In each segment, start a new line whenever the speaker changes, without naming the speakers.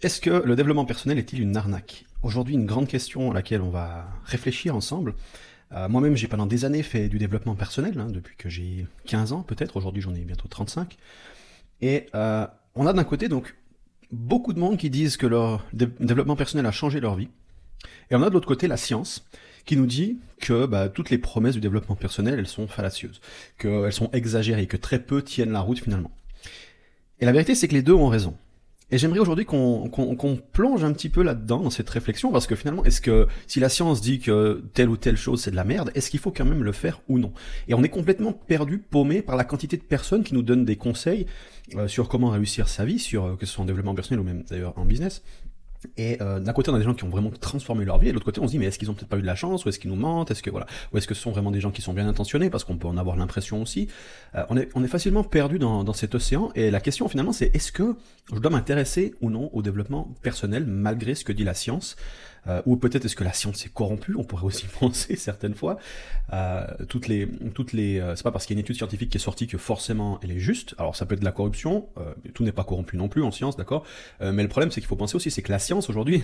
Est-ce que le développement personnel est-il une arnaque? Aujourd'hui, une grande question à laquelle on va réfléchir ensemble. Euh, moi-même, j'ai pendant des années fait du développement personnel, hein, depuis que j'ai 15 ans peut-être. Aujourd'hui, j'en ai bientôt 35. Et euh, on a d'un côté donc beaucoup de monde qui disent que leur développement personnel a changé leur vie. Et on a de l'autre côté la science qui nous dit que bah, toutes les promesses du développement personnel, elles sont fallacieuses, qu'elles sont exagérées, que très peu tiennent la route finalement. Et la vérité, c'est que les deux ont raison. Et j'aimerais aujourd'hui qu'on plonge un petit peu là-dedans, dans cette réflexion, parce que finalement, est-ce que si la science dit que telle ou telle chose c'est de la merde, est-ce qu'il faut quand même le faire ou non? Et on est complètement perdu, paumé par la quantité de personnes qui nous donnent des conseils euh, sur comment réussir sa vie, sur euh, que ce soit en développement personnel ou même d'ailleurs en business, et euh, d'un côté, on a des gens qui ont vraiment transformé leur vie, et de l'autre côté, on se dit mais est-ce qu'ils ont peut-être pas eu de la chance, ou est-ce qu'ils nous mentent, est-ce que voilà, ou est-ce que ce sont vraiment des gens qui sont bien intentionnés, parce qu'on peut en avoir l'impression aussi. Euh, on est facilement perdu dans, dans cet océan, et la question finalement c'est est-ce que je dois m'intéresser ou non au développement personnel malgré ce que dit la science? Euh, ou peut-être est-ce que la science est corrompue On pourrait aussi penser certaines fois. Euh, toutes les, toutes les, euh, c'est pas parce qu'il y a une étude scientifique qui est sortie que forcément elle est juste. Alors ça peut être de la corruption. Euh, tout n'est pas corrompu non plus en science, d'accord. Euh, mais le problème c'est qu'il faut penser aussi, c'est que la science aujourd'hui,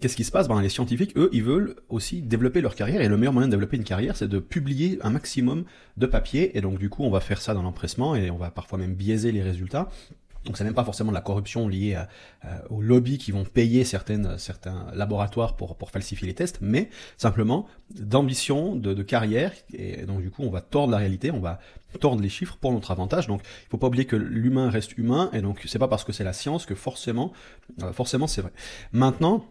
qu'est-ce qui se passe? Ben les scientifiques, eux, ils veulent aussi développer leur carrière et le meilleur moyen de développer une carrière, c'est de publier un maximum de papiers. Et donc du coup, on va faire ça dans l'empressement et on va parfois même biaiser les résultats. Donc c'est même pas forcément de la corruption liée à, aux lobbies qui vont payer certaines, certains laboratoires pour, pour falsifier les tests, mais simplement d'ambition, de, de carrière, et donc du coup on va tordre la réalité, on va tordre les chiffres pour notre avantage. Donc il faut pas oublier que l'humain reste humain, et donc c'est pas parce que c'est la science que forcément, euh, forcément c'est vrai. Maintenant,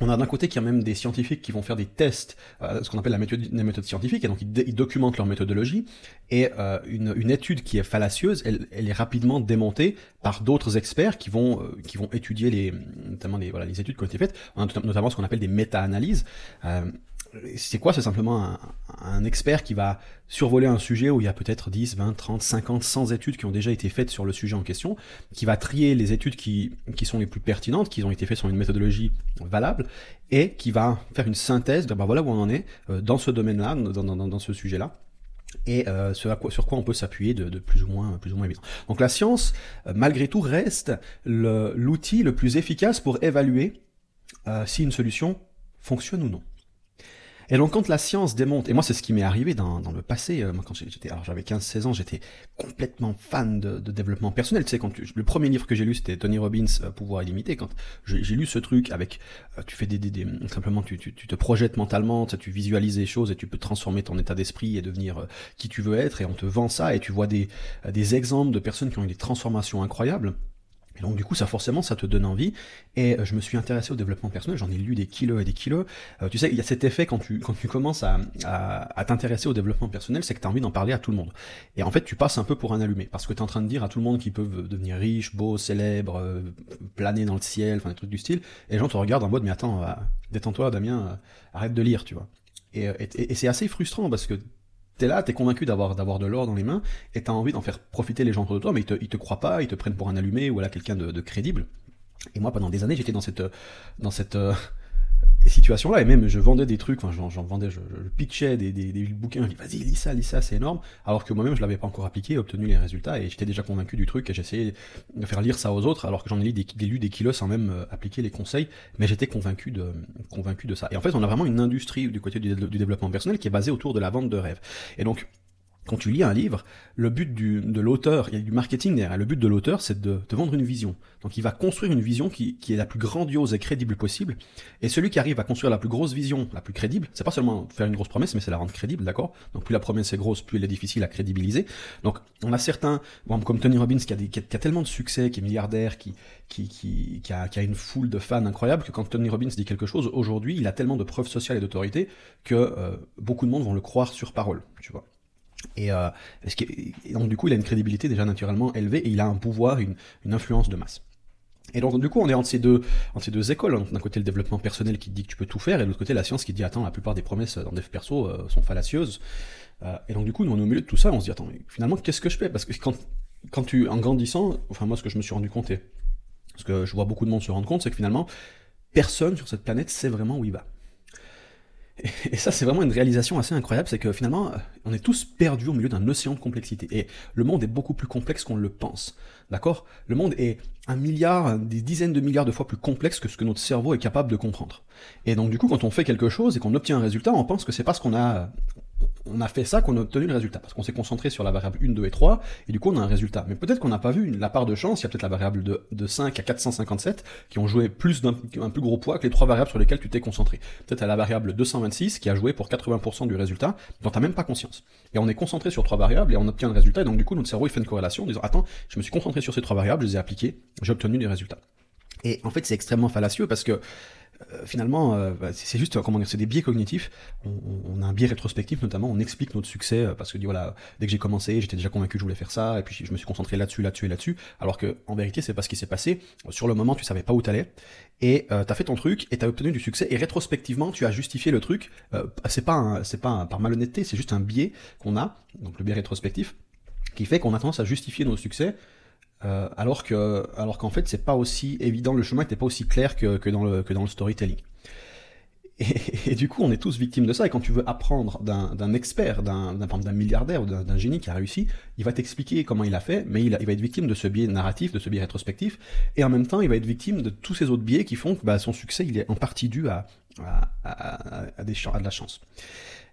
on a d'un côté qu'il y a même des scientifiques qui vont faire des tests, euh, ce qu'on appelle la méthode, la méthode scientifique, et donc ils, ils documentent leur méthodologie, et euh, une, une, étude qui est fallacieuse, elle, elle est rapidement démontée par d'autres experts qui vont, euh, qui vont étudier les, notamment les, voilà, les études qui ont été faites, notamment ce qu'on appelle des méta-analyses. C'est quoi C'est simplement un, expert qui va survoler un sujet où il y a peut-être 10, 20, 30, 50, 100 études qui ont déjà été faites sur le sujet en question, qui va trier les études qui, qui sont les plus pertinentes, qui ont été faites sur une méthodologie valable, et qui va faire une synthèse de ben voilà où on en est euh, dans ce domaine-là, dans, dans, ce sujet-là et euh, sur, quoi, on peut s'appuyer de, plus ou moins plus ou moins évident. Donc la science, euh, malgré tout, reste l'outil le, plus efficace pour évaluer si une solution fonctionne ou non. Et donc quand la science démonte, et moi c'est ce qui m'est arrivé dans, dans, le passé, euh, moi quand j'étais, alors j'avais 15-16 ans, j'étais complètement fan de, de, développement personnel. Tu sais, quand tu, le premier livre que j'ai lu c'était Tony Robbins, euh, Pouvoir illimité. Quand j'ai lu ce truc avec, euh, tu fais des, des, des simplement tu, tu, tu, te projettes mentalement, tu, visualises les choses et tu peux transformer ton état d'esprit et devenir qui tu veux être. Et on te vend ça et tu vois des, des exemples de personnes qui ont eu des transformations incroyables. Et donc du coup, ça forcément, ça te donne envie. Et euh, je me suis intéressé au développement personnel. J'en ai lu des kilos et des kilos. Euh, tu sais, il y a cet effet quand tu quand tu commences à, à, t'intéresser au développement personnel, c'est que tu as envie d'en parler à tout le monde. Et en fait, tu passes un peu pour un allumé parce que tu es en train de dire à tout le monde qu'ils peuvent devenir riches, beaux, célèbres, euh, planer dans le ciel, enfin des trucs du style. Et les gens te regardent en mode mais attends, détends-toi, Damien, arrête de lire, tu vois. Et c'est assez frustrant parce que t'es là, t'es convaincu d'avoir d'avoir de l'or dans les mains, et t'as envie d'en faire profiter les gens autour de toi, mais ils te, te croient pas, ils te prennent pour un allumé ou là quelqu'un de, de, crédible. Et moi, pendant des années, j'étais dans cette dans cette euh, situation-là, et même je vendais des trucs, enfin j'en vendais, je, pitchais des, des, bouquins, je dis vas-y lis ça, lis ça, c'est énorme, alors que moi-même je l'avais pas encore appliqué, obtenu les résultats, et j'étais déjà convaincu du truc, et j'essayais de faire lire ça aux autres, alors que j'en ai lu des, kilos sans même euh, appliquer les conseils, mais j'étais convaincu de convaincu de ça. Et en fait, on a vraiment une industrie du côté du développement personnel qui est basée autour de la vente de rêves. Et donc quand tu lis un livre, le but de l'auteur, il y a du marketing derrière, le but de l'auteur, c'est de te vendre une vision. Donc il va construire une vision qui, est la plus grandiose et crédible possible. Et celui qui arrive à construire la plus grosse vision, la plus crédible, c'est pas seulement faire une grosse promesse, mais c'est la rendre crédible, d'accord? Donc plus la promesse est grosse, plus elle est difficile à crédibiliser. Donc on a certains, comme Tony Robbins, qui a, tellement de succès, qui est milliardaire, qui a une foule de fans incroyable, que quand Tony Robbins dit quelque chose, aujourd'hui, il a tellement de preuves sociales et d'autorité que euh, beaucoup de monde vont le croire sur parole, tu vois. Et, euh, donc du coup, il a une crédibilité déjà naturellement élevée et il a un pouvoir, une, influence de masse. Et donc du coup, on est entre ces deux, écoles. D'un côté, le développement personnel qui dit que tu peux tout faire, et de l'autre côté, la science qui dit attends, la plupart des promesses dans des perso euh, sont fallacieuses. Euh, et donc du coup, nous on est au milieu de tout ça, on se dit attends, finalement, qu'est-ce que je fais? Parce que quand, quand tu, en grandissant, enfin moi, ce que je me suis rendu compte, et ce que je vois beaucoup de monde se rendre compte, c'est que finalement, personne sur cette planète sait vraiment où il va. Et ça, c'est vraiment une réalisation assez incroyable, c'est que finalement, on est tous perdus au milieu d'un océan de complexité. Et le monde est beaucoup plus complexe qu'on le pense. D'accord? Le monde est un milliard, des dizaines de milliards de fois plus complexe que ce que notre cerveau est capable de comprendre. Et donc du coup, quand on fait quelque chose et qu'on obtient un résultat, on pense que c'est parce qu'on a on a fait ça qu'on a obtenu le résultat, parce qu'on s'est concentré sur la variable 1, 2 et 3, et du coup on a un résultat. Mais peut-être qu'on n'a pas vu la part de chance, il y a peut-être la variable de, de 5 à 457, qui ont joué plus d'un un plus gros poids que les trois variables sur lesquelles tu t'es concentré. Peut-être à la variable 226, qui a joué pour 80% du résultat, dont t'as même pas conscience. Et on est concentré sur trois variables, et on obtient le résultat, et donc du coup notre cerveau il fait une corrélation, en disant, attends, je me suis concentré sur ces trois variables, je les ai appliquées, j'ai obtenu des résultats. Et en fait c'est extrêmement fallacieux, parce que euh, finalement, euh, bah, c'est juste, comment dire, c'est des biais cognitifs. On, a un biais rétrospectif notamment. On explique notre succès euh, parce que voilà, dès que j'ai commencé, j'étais déjà convaincu que je voulais faire ça, et puis je me suis concentré là-dessus, là-dessus et là-dessus. Alors que en vérité, c'est pas ce qui s'est passé. Sur le moment, tu savais pas où t'allais, et euh, t'as fait ton truc et t'as obtenu du succès. Et rétrospectivement, tu as justifié le truc. c'est pas, c'est pas par malhonnêteté, c'est juste un biais qu'on a, donc le biais rétrospectif, qui fait qu'on a tendance à justifier nos succès euh, alors que, alors qu'en fait, c'est pas aussi évident, le chemin n'était pas aussi clair que, que, dans le, que dans le storytelling. Et, et, du coup, on est tous victimes de ça. Et quand tu veux apprendre d'un expert, d'un d'un milliardaire ou d'un génie qui a réussi, il va t'expliquer comment il a fait, mais il, il, va être victime de ce biais narratif, de ce biais rétrospectif, et en même temps, il va être victime de tous ces autres biais qui font que bah, son succès, il est en partie dû à, à, à, à, des, à de la chance.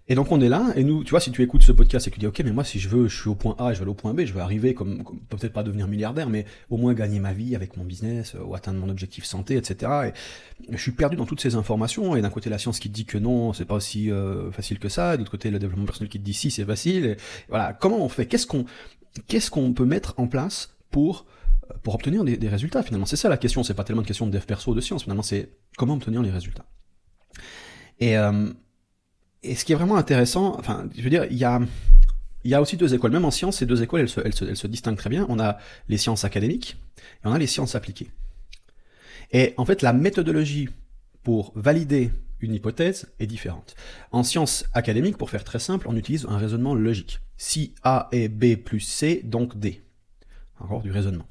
Et donc on est là, et nous, tu vois, si tu écoutes ce podcast et que tu dis, ok, mais moi si je veux, je suis au point A, je vais aller au point B, je veux arriver comme, peut-être pas devenir milliardaire, mais au moins gagner ma vie avec mon business, euh, ou atteindre mon objectif santé, etc. Et je suis perdu dans toutes ces informations, et d'un côté la science qui te dit que non, c'est pas aussi euh, facile que ça, et de l'autre côté le développement personnel qui te dit si, c'est facile. Et voilà, comment on fait? Qu'est-ce qu'on qu'est-ce qu'on peut mettre en place pour pour obtenir des, des résultats finalement? C'est ça la question, c'est pas tellement une question de dev perso ou de science, finalement c'est comment obtenir les résultats. Et euh, et ce qui est vraiment intéressant, enfin, je veux dire, il y a, aussi deux écoles. Même en sciences, ces deux écoles, elles se, se distinguent très bien. On a les sciences académiques et on a les sciences appliquées. Et en fait, la méthodologie pour valider une hypothèse est différente. En sciences académiques, pour faire très simple, on utilise un raisonnement logique. Si A est B plus C, donc D. Encore du raisonnement.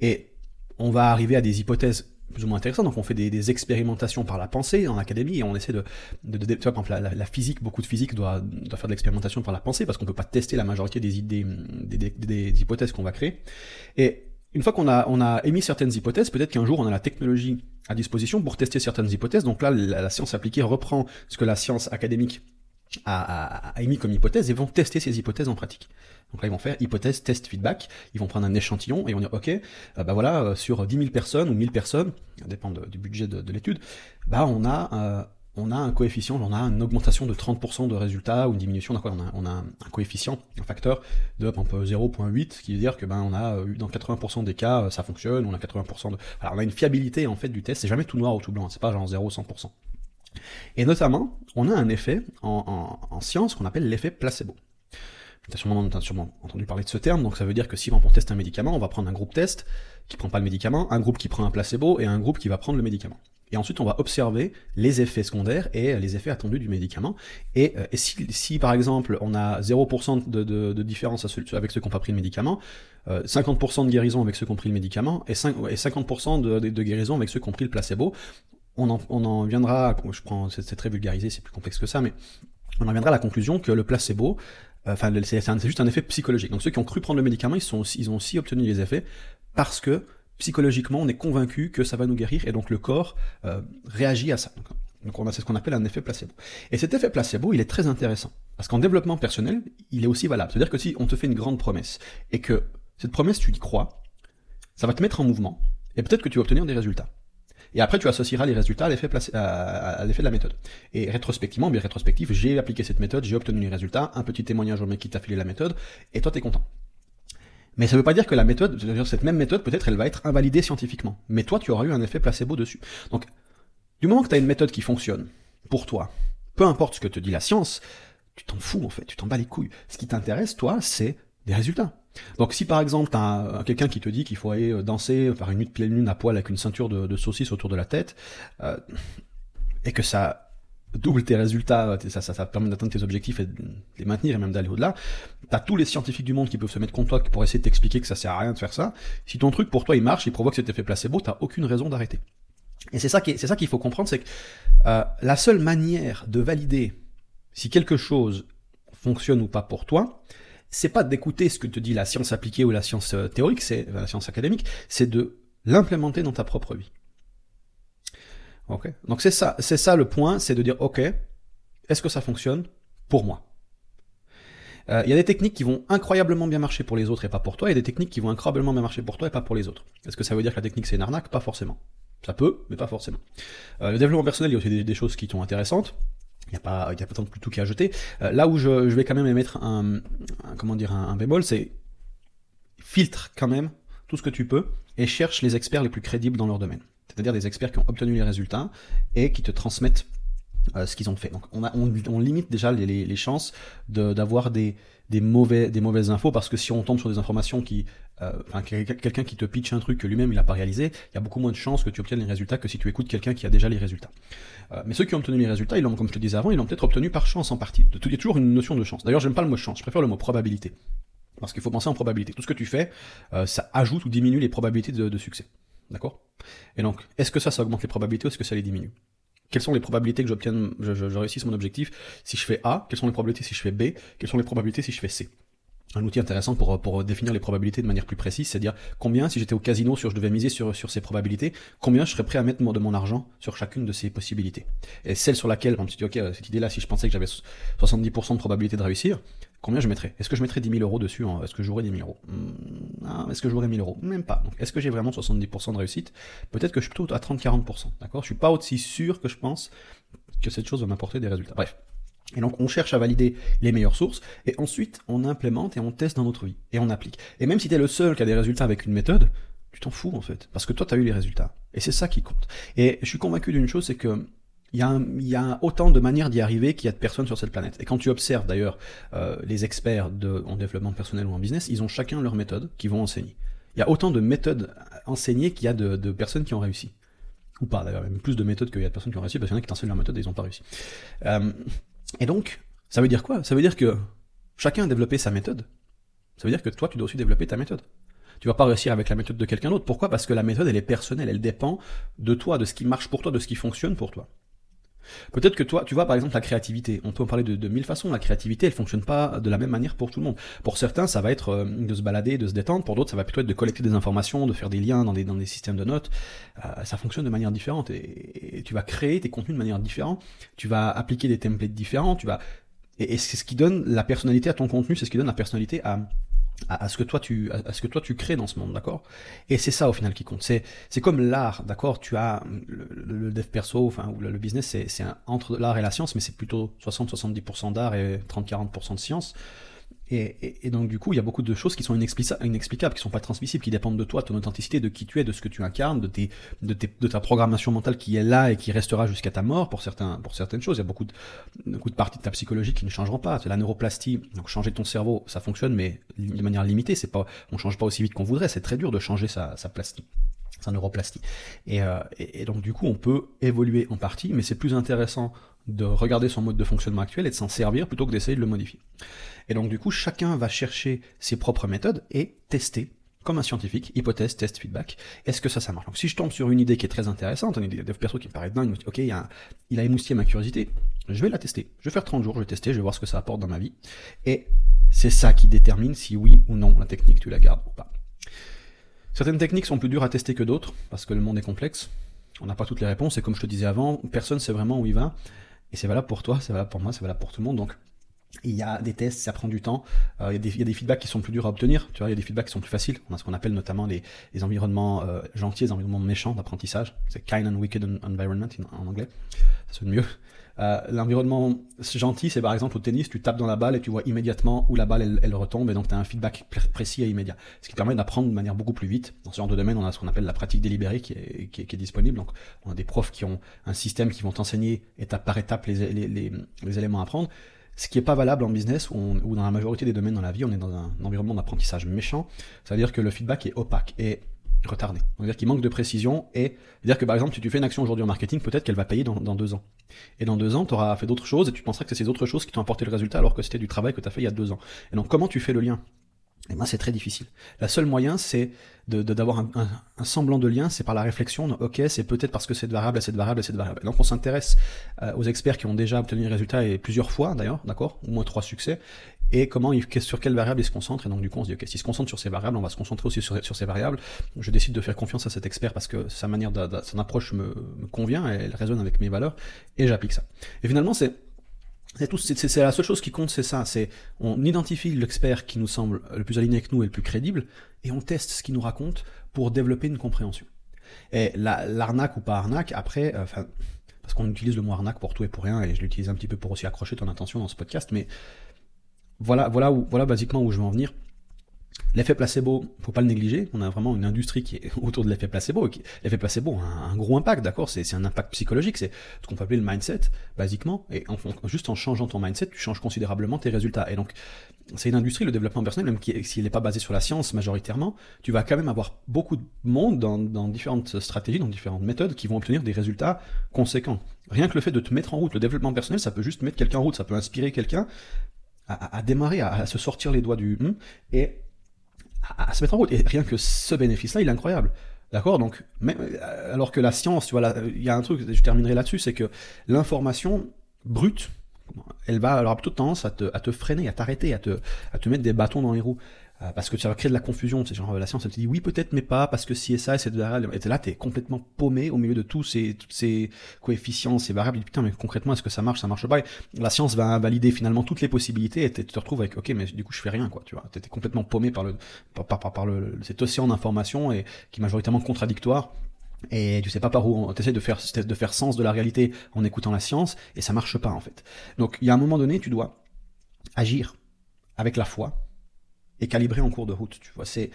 Et on va arriver à des hypothèses plus ou moins intéressant. Donc on fait des, expérimentations par la pensée en académie et on essaie de, de, de tu vois, par exemple, la, physique, beaucoup de physique doit, faire de l'expérimentation par la pensée parce qu'on peut pas tester la majorité des idées, des, hypothèses qu'on va créer. Et une fois qu'on a, émis certaines hypothèses, peut-être qu'un jour on a la technologie à disposition pour tester certaines hypothèses. Donc là, la science appliquée reprend ce que la science académique a, a, émis comme hypothèse et vont tester ces hypothèses en pratique. Donc là, ils vont faire hypothèse, test, feedback. Ils vont prendre un échantillon et ils vont dire, OK, euh, bah voilà, euh, sur 10 000 personnes ou 1000 personnes, ça dépend du budget de, de l'étude, bah on a, euh, on a un coefficient, on a une augmentation de 30% de résultats ou une diminution, on a, on a un, coefficient, un facteur de 0.8, ce qui veut dire que ben on a eu dans 80% des cas ça fonctionne, on a 80% de, on a une fiabilité en fait du test, c'est jamais tout noir ou tout blanc, c'est pas genre 0 100%. Et notamment, on a un effet en, en, en science qu'on appelle l'effet placebo. Tu as sûrement, entendu parler de ce terme, donc ça veut dire que si on teste un médicament, on va prendre un groupe test qui prend pas le médicament, un groupe qui prend un placebo et un groupe qui va prendre le médicament. Et ensuite, on va observer les effets secondaires et les effets attendus du médicament. Et, euh, si, par exemple, on a 0% de, de, de, différence avec ceux qui n'ont pas pris le médicament, euh, 50% de guérison avec ceux qui ont pris le médicament et, 5, et 50% de, de, guérison avec ceux qui ont pris le placebo, on en, on en viendra, je prends, c'est très vulgarisé, c'est plus complexe que ça, mais on en viendra à la conclusion que le placebo euh, enfin, c'est juste un effet psychologique. Donc ceux qui ont cru prendre le médicament, ils, ont aussi obtenu les effets parce que psychologiquement, on est convaincu que ça va nous guérir et donc le corps euh, réagit à ça. Donc on a ce qu'on appelle un effet placebo. Et cet effet placebo, il est très intéressant parce qu'en développement personnel, il est aussi valable. C'est-à-dire que si on te fait une grande promesse et que cette promesse tu y crois, ça va te mettre en mouvement et peut-être que tu vas obtenir des résultats. Et après, tu associeras les résultats à l'effet, à, l'effet de la méthode. Et rétrospectivement, bien rétrospectif, j'ai appliqué cette méthode, j'ai obtenu les résultats, un petit témoignage au mec qui t'a filé la méthode, et toi, t'es content. Mais ça veut pas dire que la méthode, cette même méthode, peut-être, elle va être invalidée scientifiquement. Mais toi, tu auras eu un effet placebo dessus. Donc, du moment que tu as une méthode qui fonctionne, pour toi, peu importe ce que te dit la science, tu t'en fous, en fait, tu t'en bats les couilles. Ce qui t'intéresse, toi, c'est des résultats. Donc si par exemple t'as quelqu'un qui te dit qu'il faut aller euh, danser, faire une nuit de pleine lune à poil avec une ceinture de, de saucisse autour de la tête, euh, et que ça double tes résultats, ça, permet d'atteindre tes objectifs et de les maintenir et même d'aller au-delà, t'as tous les scientifiques du monde qui peuvent se mettre contre toi pour essayer de t'expliquer que ça sert à rien de faire ça. Si ton truc pour toi il marche, il provoque cet effet placebo, t'as aucune raison d'arrêter. Et c'est ça qu'il faut comprendre, c'est que euh, la seule manière de valider si quelque chose fonctionne ou pas pour toi, c'est pas d'écouter ce que te dit la science appliquée ou la science euh, théorique, c'est la science académique, c'est de l'implémenter dans ta propre vie. Ok. Donc c'est ça, c'est ça le point, c'est de dire ok, est-ce que ça fonctionne pour moi? Euh, il y a des techniques qui vont incroyablement bien marcher pour les autres et pas pour toi, et des techniques qui vont incroyablement bien marcher pour toi et pas pour les autres. Est-ce que ça veut dire que la technique c'est une arnaque? Pas forcément. Ça peut, mais pas forcément. Euh, le développement personnel, il y a aussi des, choses qui sont intéressantes. Il n'y a pas, il y a pas tant plus tout qui à ajouter. Euh, là où je, vais quand même émettre un, comment dire, un bémol, c'est filtre quand même tout ce que tu peux et cherche les experts les plus crédibles dans leur domaine. C'est-à-dire des experts qui ont obtenu les résultats et qui te transmettent euh, ce qu'ils ont fait. Donc on, limite déjà les, chances d'avoir des, mauvais, mauvaises infos parce que si on tombe sur des informations qui, euh, quelqu'un qui te pitch un truc que lui-même il n'a pas réalisé, il y a beaucoup moins de chances que tu obtiennes les résultats que si tu écoutes quelqu'un qui a déjà les résultats. Euh, mais ceux qui ont obtenu les résultats, ils l'ont, comme je te disais avant, ils l'ont peut-être obtenu par chance en partie. Il y a toujours une notion de chance. D'ailleurs, j'aime pas le mot chance, je préfère le mot probabilité. Parce qu'il faut penser en probabilité. Tout ce que tu fais, ça ajoute ou diminue les probabilités de, de succès. D'accord? Et donc, est-ce que ça, ça augmente les probabilités ou est-ce que ça les diminue? Quelles sont les probabilités que j'obtienne, je, je, réussisse mon objectif si je fais A Quelles sont les probabilités si je fais B Quelles sont les probabilités si je fais C? Un outil intéressant pour, pour définir les probabilités de manière plus précise, c'est à dire combien, si j'étais au casino, sur je devais miser sur, sur ces probabilités, combien je serais prêt à mettre de mon argent sur chacune de ces possibilités? Et celle sur laquelle, par exemple, tu ok, cette idée-là, si je pensais que j'avais 70% de probabilité de réussir, combien je mettrais? Est-ce que je mettrais 10 000 euros dessus Est-ce que j'aurais 10 000 euros? Hmm, Est-ce que j'aurais 1000 euros? Même pas. Donc, est-ce que j'ai vraiment 70% de réussite? Peut-être que je suis plutôt à 30-40%. D'accord? Je suis pas aussi sûr que je pense que cette chose va m'apporter des résultats. Bref. Et donc on cherche à valider les meilleures sources, et ensuite on implémente et on teste dans notre vie, et on applique. Et même si tu es le seul qui a des résultats avec une méthode, tu t'en fous en fait, parce que toi tu as eu les résultats. Et c'est ça qui compte. Et je suis convaincu d'une chose, c'est que il y, a autant de manières d'y arriver qu'il y a de personnes sur cette planète. Et quand tu observes d'ailleurs euh, les experts en développement personnel ou en business, ils ont chacun leur méthode qui vont enseigner. Il y a autant de méthodes enseignées qu'il y a de, de, personnes qui ont réussi. Ou pas d'ailleurs, même plus de méthodes qu'il y a de personnes qui ont réussi, parce qu'il y en a qui t'enseignent leur méthode et ils n'ont pas réussi. Euh, et donc, ça veut dire quoi? Ça veut dire que chacun a développé sa méthode. Ça veut dire que toi, tu dois aussi développer ta méthode. Tu vas pas réussir avec la méthode de quelqu'un d'autre. Pourquoi? Parce que la méthode, elle est personnelle, elle dépend de toi, de ce qui marche pour toi, de ce qui fonctionne pour toi. Peut-être que toi, tu vois par exemple la créativité. On peut en parler de, mille façons. La créativité, elle fonctionne pas de la même manière pour tout le monde. Pour certains, ça va être euh, de se balader, de se détendre. Pour d'autres, ça va plutôt être de collecter des informations, de faire des liens dans des, systèmes de notes. Euh, ça fonctionne de manière différente et, et, tu vas créer tes contenus de manière différente. Tu vas appliquer des templates différents. Tu vas et, et c'est ce qui donne la personnalité à ton contenu. C'est ce qui donne la personnalité à à, ce que toi tu à, ce que toi tu crées dans ce monde d'accord? Et c'est ça au final qui compte. C'est c'est comme l'art d'accord? Tu as le, dev perso enfin ou le, business c'est c'est entre l'art et la science mais c'est plutôt 60 70% d'art et 30 40% de science et, et, donc du coup, il y a beaucoup de choses qui sont inexplicables, qui sont pas transmissibles, qui dépendent de toi, de ton authenticité, de qui tu es, de ce que tu incarnes, de, tes, de, tes, de ta programmation mentale qui est là et qui restera jusqu'à ta mort pour, certains, pour certaines choses. Il y a beaucoup de, beaucoup de parties de ta psychologie qui ne changeront pas. C'est la neuroplastie, donc changer ton cerveau, ça fonctionne, mais de manière limitée. C'est pas, on change pas aussi vite qu'on voudrait. C'est très dur de changer sa, sa plastie sa neuroplastie. Et, euh, et, et, donc du coup, on peut évoluer en partie, mais c'est plus intéressant de regarder son mode de fonctionnement actuel et de s'en servir plutôt que d'essayer de le modifier. Et donc du coup, chacun va chercher ses propres méthodes et tester comme un scientifique, hypothèse, test, feedback. Est-ce que ça, ça marche? Donc si je tombe sur une idée qui est très intéressante, une idée de perso qui me paraît dingue, il, y a il a émoustillé ma curiosité, je vais la tester. Je vais faire 30 jours, je vais tester, je vais voir ce que ça apporte dans ma vie. Et c'est ça qui détermine si oui ou non la technique, tu la gardes ou pas. Certaines techniques sont plus dures à tester que d'autres, parce que le monde est complexe. On n'a pas toutes les réponses, et comme je te disais avant, personne sait vraiment où il va. Et c'est valable pour toi, c'est valable pour moi, c'est valable pour tout le monde. Donc il y a des tests, ça prend du temps. Euh, il, y a des, feedbacks qui sont plus durs à obtenir. Tu vois, il y a des feedbacks qui sont plus faciles. On a ce qu'on appelle notamment les, les environnements euh, gentils, les environnements méchants d'apprentissage. C'est kind and wicked environment en anglais. Ça sonne mieux. Euh, L'environnement gentil, c'est par exemple au tennis, tu tapes dans la balle et tu vois immédiatement où la balle elle, retombe et donc tu as un feedback précis et immédiat. Ce qui permet d'apprendre de manière beaucoup plus vite. Dans ce genre de domaine, on a ce qu'on appelle la pratique délibérée qui est, disponible. Donc on a des profs qui ont un système qui vont t'enseigner étape par étape les, les, éléments à apprendre. Ce qui n'est pas valable en business ou, dans la majorité des domaines dans la vie, on est dans un, environnement d'apprentissage méchant. C'est-à-dire que le feedback est opaque et retardé. C'est-à-dire qu'il manque de précision et dire que par exemple, si tu fais une action aujourd'hui en marketing, peut-être qu'elle va payer dans, dans, deux ans. Et dans deux ans, tu auras fait d'autres choses et tu penseras que c'est ces autres choses qui t'ont apporté le résultat alors que c'était du travail que tu as fait il y a deux ans. Et donc, comment tu fais le lien? Et moi, c'est très difficile. La seule moyen, c'est d'avoir de, un, semblant de lien, c'est par la réflexion. Ok, c'est peut-être parce que cette variable, cette variable, cette variable. Donc, on s'intéresse euh, aux experts qui ont déjà obtenu les résultats et plusieurs fois, d'ailleurs, d'accord, au moins trois succès, et comment il, sur quelle variable il se concentre. Et donc, du coup, on se dit, ok, s'il se concentre sur ces variables, on va se concentrer aussi sur, sur ces variables. Je décide de faire confiance à cet expert parce que sa manière, de, son approche me, me convient, elle résonne avec mes valeurs, et j'applique ça. Et finalement, c'est c'est la seule chose qui compte, c'est ça. C'est on identifie l'expert qui nous semble le plus aligné avec nous et le plus crédible, et on teste ce qu'il nous raconte pour développer une compréhension. Et l'arnaque ou pas arnaque, après, euh, parce qu'on utilise le mot arnaque pour tout et pour rien, et je l'utilise un petit peu pour aussi accrocher ton attention dans ce podcast, mais voilà, voilà où, voilà basiquement où je veux en venir. L'effet placebo, faut pas le négliger. On a vraiment une industrie qui est autour de l'effet placebo. L'effet placebo a un, gros impact, d'accord? C'est un impact psychologique. C'est ce qu'on peut appeler le mindset, basiquement. Et en, juste en changeant ton mindset, tu changes considérablement tes résultats. Et donc, c'est une industrie, le développement personnel, même s'il n'est pas basé sur la science majoritairement, tu vas quand même avoir beaucoup de monde dans, différentes stratégies, dans différentes méthodes qui vont obtenir des résultats conséquents. Rien que le fait de te mettre en route, le développement personnel, ça peut juste mettre quelqu'un en route, ça peut inspirer quelqu'un à, démarrer, à, se sortir les doigts du hum, et à, se mettre en route. Et rien que ce bénéfice-là, il est incroyable. D'accord? Donc, même, euh, alors que la science, tu vois, il y a un truc, je terminerai là-dessus, c'est que l'information brute, elle va alors toute tendance à te, à te freiner, à t'arrêter, à te, à te mettre des bâtons dans les roues. Euh, parce que ça va créer de la confusion. C'est genre la science, elle te dit oui peut-être mais pas parce que si et ça et de la Et là t'es complètement paumé au milieu de tous ces, toutes ces coefficients, ces variables. Putain mais concrètement est-ce que ça marche, ça marche pas? La science va valider finalement toutes les possibilités et tu te retrouves avec ok mais du coup je fais rien quoi. Tu vois, t'es complètement paumé par le par, par, par le, cet océan d'informations et qui est majoritairement contradictoire et tu sais pas par où tu essaies de faire de faire sens de la réalité en écoutant la science et ça marche pas en fait. Donc il y a un moment donné tu dois agir avec la foi est calibré en cours de route. Tu vois, c'est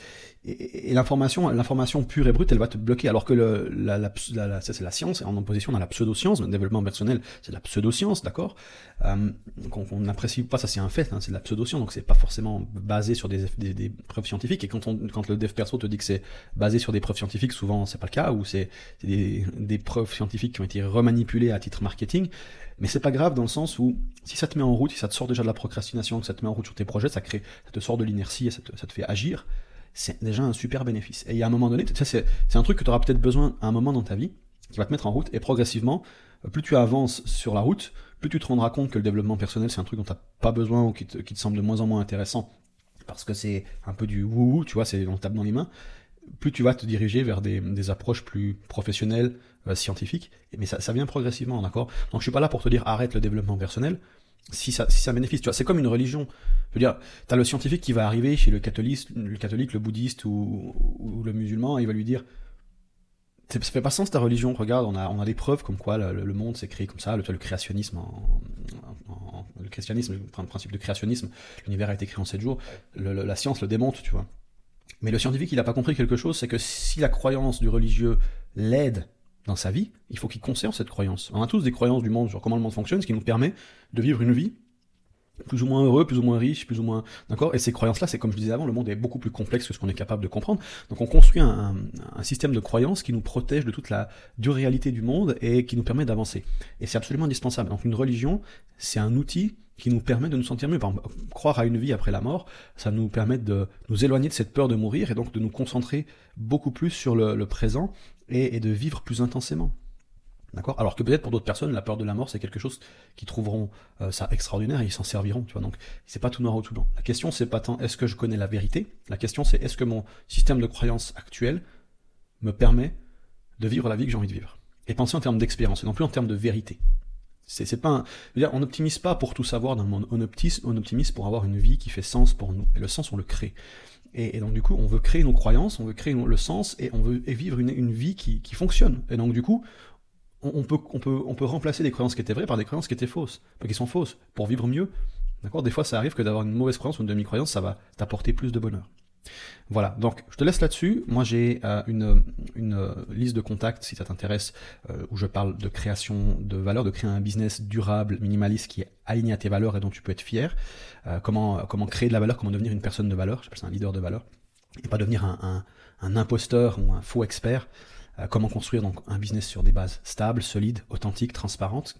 et, l'information, l'information pure et brute, elle va te bloquer. Alors que le, la, la, la, c'est la science, en opposition dans la pseudoscience, le développement personnel, c'est la pseudoscience, d'accord? Euh, on n'apprécie pas ça, c'est un fait, hein, c'est de la pseudoscience, donc c'est pas forcément basé sur des, des, des, preuves scientifiques. Et quand on, quand le dev perso te dit que c'est basé sur des preuves scientifiques, souvent c'est pas le cas, ou c'est des, des preuves scientifiques qui ont été remanipulées à titre marketing. Mais c'est pas grave dans le sens où si ça te met en route, si ça te sort déjà de la procrastination, que ça te met en route sur tes projets, ça crée, ça te sort de l'inertie et ça te, fait agir, c'est déjà un super bénéfice. Et il y a un moment donné, c'est, un truc que tu auras peut-être besoin à un moment dans ta vie, qui va te mettre en route, et progressivement, euh, plus tu avances sur la route, plus tu te rendras compte que le développement personnel, c'est un truc dont tu pas besoin ou qui te, qui te semble de moins en moins intéressant, parce que c'est un peu du wouhou, tu vois, c'est on tape dans les mains, plus tu vas te diriger vers des, des approches plus professionnelles, euh, scientifiques, mais ça, ça vient progressivement, d'accord? Donc je suis pas là pour te dire arrête le développement personnel, si ça, si ça bénéficie, tu vois, c'est comme une religion. Je veux dire, t'as le scientifique qui va arriver chez le catholique, le catholique, le bouddhiste ou, le musulman, et il va lui dire, ça fait pas sens ta religion, regarde, on a, on a des preuves comme quoi le, monde s'est créé comme ça, le, le créationnisme, en, le christianisme, le principe de créationnisme, l'univers a été créé en 7 jours, la science le démonte, tu vois. Mais le scientifique, il n'a pas compris quelque chose, c'est que si la croyance du religieux l'aide dans sa vie, il faut qu'il conserve cette croyance. On a tous des croyances du monde sur comment le monde fonctionne, ce qui nous permet de vivre une vie plus ou moins heureux, plus ou moins riche, plus ou moins... D'accord? Et ces croyances-là, c'est comme je disais avant, le monde est beaucoup plus complexe que ce qu'on est capable de comprendre. Donc on construit un, système de croyances qui nous protège de toute la dure réalité du monde et qui nous permet d'avancer. Et c'est absolument indispensable. Donc une religion, c'est un outil qui nous permet de nous sentir mieux. Par croire à une vie après la mort, ça nous permet de nous éloigner de cette peur de mourir et donc de nous concentrer beaucoup plus sur le présent et, de vivre plus intensément. D'accord? Alors que peut-être pour d'autres personnes, la peur de la mort, c'est quelque chose qui trouveront euh, ça extraordinaire et ils s'en serviront, tu vois. Donc, c'est pas tout noir ou tout blanc. La question, c'est pas tant est-ce que je connais la vérité? La question, c'est est-ce que mon système de croyance actuel me permet de vivre la vie que j'ai envie de vivre? Et penser en termes d'expérience et non plus en termes de vérité. C'est, pas on n'optimise pas pour tout savoir dans le monde. On optimise, on optimise pour avoir une vie qui fait sens pour nous. Et le sens, on le crée. Et, donc, du coup, on veut créer nos croyances, on veut créer le sens et on veut vivre une, une vie qui, qui fonctionne. Et donc, du coup, on, peut, on, peut, on peut remplacer des croyances qui étaient vraies par des croyances qui étaient fausses, qui sont fausses, pour vivre mieux. D'accord? Des fois, ça arrive que d'avoir une mauvaise croyance ou une demi-croyance, ça va t'apporter plus de bonheur. Voilà, donc je te laisse là-dessus. Moi j'ai euh, une, euh, liste de contacts si ça t'intéresse, euh, où je parle de création de valeur, de créer un business durable, minimaliste, qui est aligné à tes valeurs et dont tu peux être fier. comment, créer de la valeur, comment devenir une personne de valeur, j'appelle ça un leader de valeur, et pas devenir un imposteur ou un faux expert. Euh, comment construire donc un business sur des bases stables, solides, authentiques, transparentes.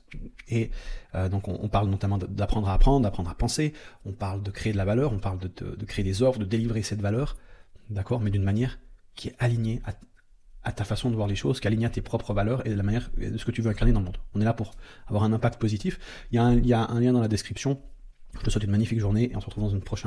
Et euh, donc on, parle notamment d'apprendre à apprendre, d'apprendre à penser, on parle de créer de la valeur, on parle de, créer des offres, de délivrer cette valeur, d'accord, mais d'une manière qui est alignée à, ta façon de voir les choses, qu'aligner à tes propres valeurs et de la manière de ce que tu veux incarner dans le monde. On est là pour avoir un impact positif. Il y a un, il y a un lien dans la description. Je te souhaite une magnifique journée et on se retrouve dans une prochaine